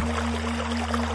なるほど。